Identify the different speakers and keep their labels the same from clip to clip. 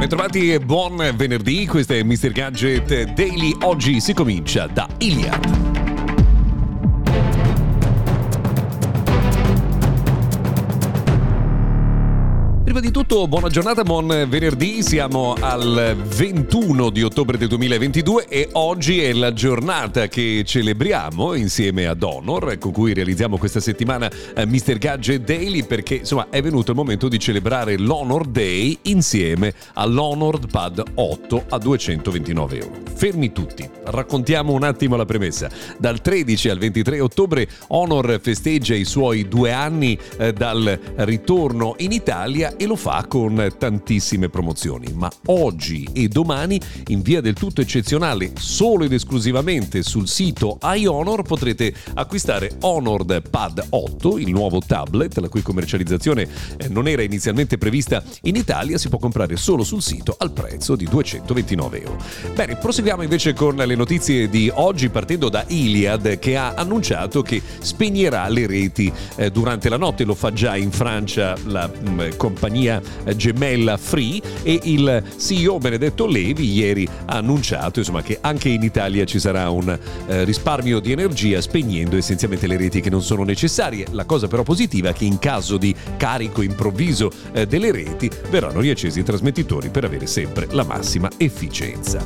Speaker 1: Bentrovati e buon venerdì, questo è Mr. Gadget Daily. Oggi si comincia da Iliad. Prima di tutto, buona giornata, buon venerdì. Siamo al 21 di ottobre del 2022 e oggi è la giornata che celebriamo insieme ad Honor, con cui realizziamo questa settimana eh, Mr. Gadget Daily, perché insomma è venuto il momento di celebrare l'Honor Day insieme all'Honor Pad 8 a 229 euro. Fermi tutti, raccontiamo un attimo la premessa. Dal 13 al 23 ottobre Honor festeggia i suoi due anni eh, dal ritorno in Italia e lo fa con tantissime promozioni. Ma oggi e domani, in via del tutto eccezionale, solo ed esclusivamente sul sito iHonor, potrete acquistare Honor Pad 8, il nuovo tablet, la cui commercializzazione eh, non era inizialmente prevista in Italia, si può comprare solo sul sito al prezzo di 229 euro. Bene, proseguiamo invece con le notizie di oggi partendo da Iliad che ha annunciato che spegnerà le reti eh, durante la notte, lo fa già in Francia la mh, compagnia compagnia gemella Free e il CEO Benedetto Levi ieri ha annunciato insomma, che anche in Italia ci sarà un eh, risparmio di energia spegnendo essenzialmente le reti che non sono necessarie. La cosa però positiva è che in caso di carico improvviso eh, delle reti verranno riaccesi i trasmettitori per avere sempre la massima efficienza.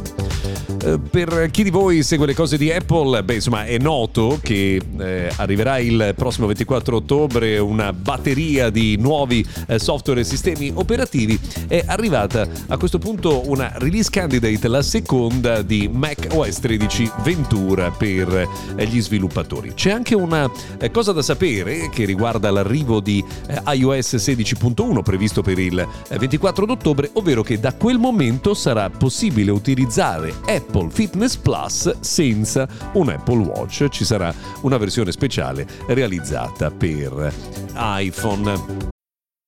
Speaker 1: Eh, per chi di voi segue le cose di Apple, beh, insomma, è noto che eh, arriverà il prossimo 24 ottobre una batteria di nuovi eh, software e sistemi operativi. È arrivata a questo punto una release candidate, la seconda di Mac OS 13 Ventura per eh, gli sviluppatori. C'è anche una eh, cosa da sapere che riguarda l'arrivo di eh, iOS 16.1 previsto per il 24 ottobre, ovvero che da quel momento sarà possibile utilizzare Apple Fitness Plus senza un Apple Watch. Ci sarà una versione speciale realizzata per iPhone.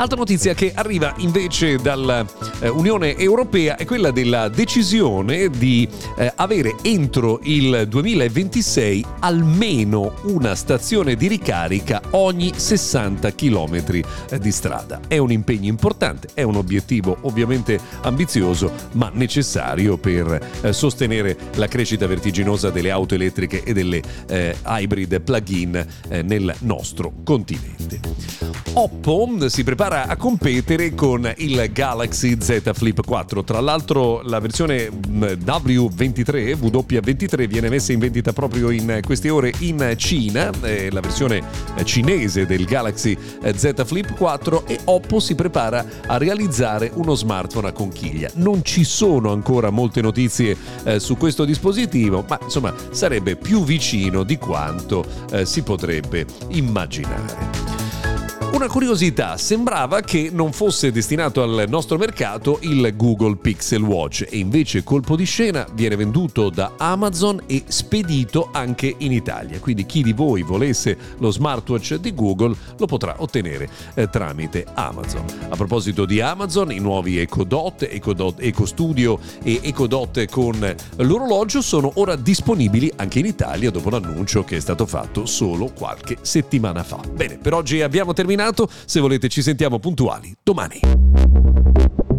Speaker 1: Altra notizia che arriva invece dall'Unione eh, Europea è quella della decisione di eh, avere entro il 2026 almeno una stazione di ricarica ogni 60 km eh, di strada. È un impegno importante, è un obiettivo ovviamente ambizioso ma necessario per sostenere la crescita vertiginosa delle auto elettriche e delle eh, hybrid plug-in eh, nel nostro continente. Oppo si prepara prepara a competere con il Galaxy Z Flip 4. Tra l'altro la versione mm, W23, W23 viene messa in vendita proprio in queste ore in Cina, la versione cinese del Galaxy Z Flip 4 e Oppo si prepara a realizzare uno smartphone a conchiglia. Non ci sono ancora molte notizie eh, su questo dispositivo, ma insomma sarebbe più vicino di quanto eh, si potrebbe immaginare. Una curiosità, sembrava che non fosse destinato al nostro mercato il Google Pixel Watch e invece colpo di scena viene venduto da Amazon e spedito anche in Italia. Quindi chi di voi volesse lo smartwatch di Google lo potrà ottenere eh, tramite Amazon. A proposito di Amazon, i nuovi Echo Dot, Echo, Dot, Echo Studio e Echo Dot con l'orologio sono ora disponibili anche in Italia dopo l'annuncio che è stato fatto solo qualche settimana fa. Bene, per oggi abbiamo terminato terminato. Se volete ci sentiamo puntuali domani.